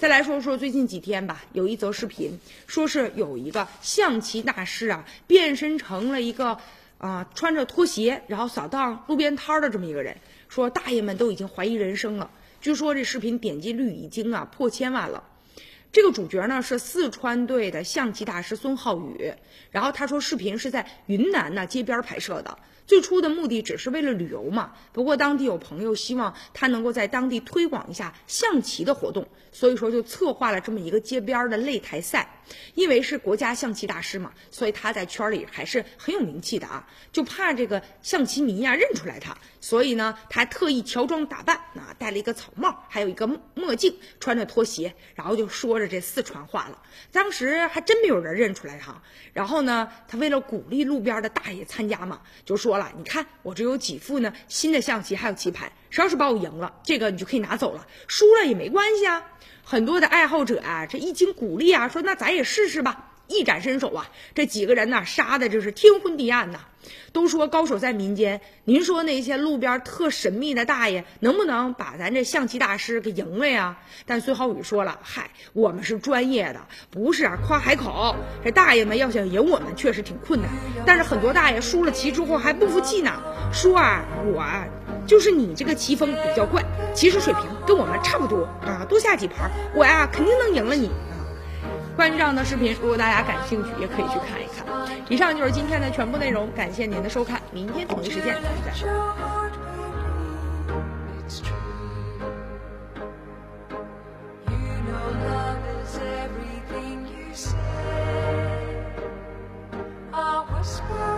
再来说说最近几天吧，有一则视频，说是有一个象棋大师啊，变身成了一个啊穿着拖鞋，然后扫荡路边摊的这么一个人，说大爷们都已经怀疑人生了。据说这视频点击率已经啊破千万了。这个主角呢是四川队的象棋大师孙浩宇，然后他说视频是在云南呢街边拍摄的，最初的目的只是为了旅游嘛。不过当地有朋友希望他能够在当地推广一下象棋的活动，所以说就策划了这么一个街边的擂台赛。因为是国家象棋大师嘛，所以他在圈里还是很有名气的啊。就怕这个象棋迷呀认出来他，所以呢，他特意乔装打扮啊，戴了一个草帽，还有一个墨镜，穿着拖鞋，然后就说着这四川话了。当时还真没有人认出来他。然后呢，他为了鼓励路边的大爷参加嘛，就说了：“你看，我这有几副呢新的象棋，还有棋盘，谁要是把我赢了，这个你就可以拿走了；输了也没关系啊。”很多的爱好者啊，这一经鼓励啊，说那咱也试试吧，一展身手啊，这几个人呢，杀的就是天昏地暗呐。都说高手在民间，您说那些路边特神秘的大爷，能不能把咱这象棋大师给赢了呀？但孙浩宇说了，嗨，我们是专业的，不是啊夸海口。这大爷们要想赢我们，确实挺困难。但是很多大爷输了棋之后还不服气呢，说啊，我啊。就是你这个棋风比较怪，棋术水平跟我们差不多啊，多下几盘，我呀肯定能赢了你！关于这样的视频，如果大家感兴趣，也可以去看一看。以上就是今天的全部内容，感谢您的收看，明天同一时间再见。Whisper